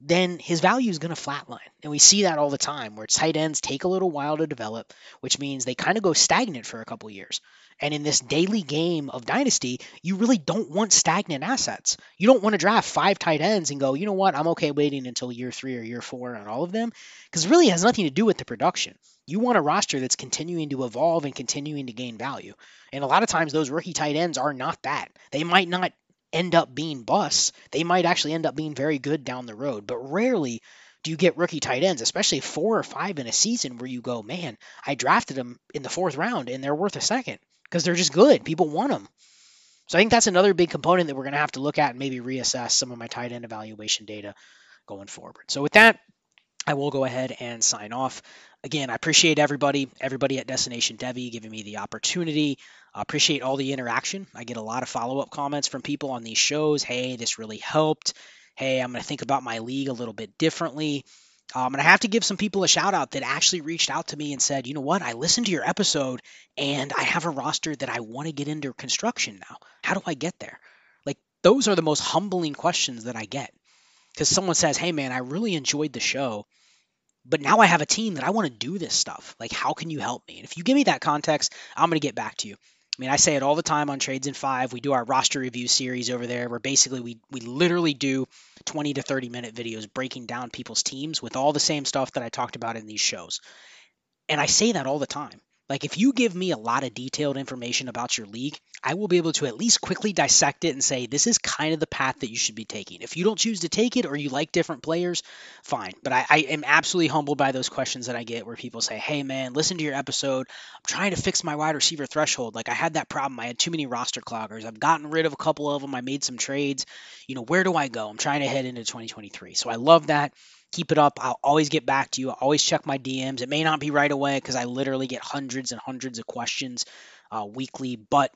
then his value is going to flatline. And we see that all the time where tight ends take a little while to develop, which means they kind of go stagnant for a couple years. And in this daily game of dynasty, you really don't want stagnant assets. You don't want to draft five tight ends and go, you know what, I'm okay waiting until year three or year four on all of them, because it really has nothing to do with the production. You want a roster that's continuing to evolve and continuing to gain value. And a lot of times, those rookie tight ends are not that. They might not end up being busts. They might actually end up being very good down the road, but rarely do you get rookie tight ends, especially four or five in a season where you go, man, I drafted them in the fourth round and they're worth a second because they're just good. People want them. So I think that's another big component that we're going to have to look at and maybe reassess some of my tight end evaluation data going forward. So with that, I will go ahead and sign off. Again, I appreciate everybody, everybody at Destination Devy giving me the opportunity I appreciate all the interaction. I get a lot of follow up comments from people on these shows. Hey, this really helped. Hey, I'm going to think about my league a little bit differently. Um, and I have to give some people a shout out that actually reached out to me and said, you know what, I listened to your episode and I have a roster that I want to get into construction now. How do I get there? Like, those are the most humbling questions that I get. Because someone says, hey, man, I really enjoyed the show but now I have a team that I want to do this stuff. Like, how can you help me? And if you give me that context, I'm going to get back to you. I mean, I say it all the time on Trades in Five. We do our roster review series over there, where basically we we literally do 20 to 30 minute videos breaking down people's teams with all the same stuff that I talked about in these shows. And I say that all the time. Like, if you give me a lot of detailed information about your league, I will be able to at least quickly dissect it and say, this is kind of the path that you should be taking. If you don't choose to take it or you like different players, fine. But I, I am absolutely humbled by those questions that I get where people say, hey, man, listen to your episode. I'm trying to fix my wide receiver threshold. Like, I had that problem. I had too many roster cloggers. I've gotten rid of a couple of them. I made some trades. You know, where do I go? I'm trying to head into 2023. So I love that keep it up. I'll always get back to you. I'll always check my DMs. It may not be right away because I literally get hundreds and hundreds of questions uh, weekly, but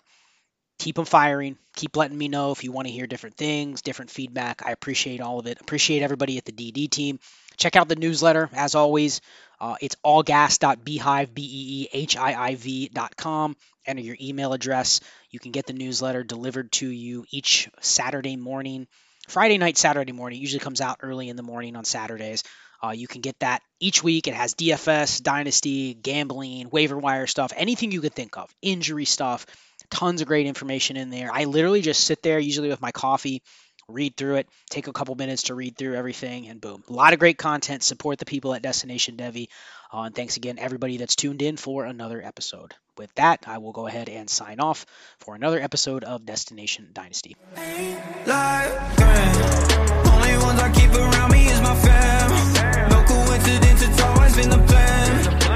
keep them firing. Keep letting me know if you want to hear different things, different feedback. I appreciate all of it. Appreciate everybody at the DD team. Check out the newsletter as always. Uh, it's allgas.beehiiv, B-E-E-H-I-I-V.com. Enter your email address. You can get the newsletter delivered to you each Saturday morning Friday night, Saturday morning. usually comes out early in the morning on Saturdays. Uh, you can get that each week. It has DFS, dynasty, gambling, waiver wire stuff, anything you could think of, injury stuff. Tons of great information in there. I literally just sit there, usually with my coffee, read through it, take a couple minutes to read through everything, and boom. A lot of great content. Support the people at Destination Devy. Uh, and thanks again, everybody that's tuned in for another episode with that, I will go ahead and sign off for another episode of Destination Dynasty. Only ones I keep around me is my fam. No coincidence, it's always been the plan.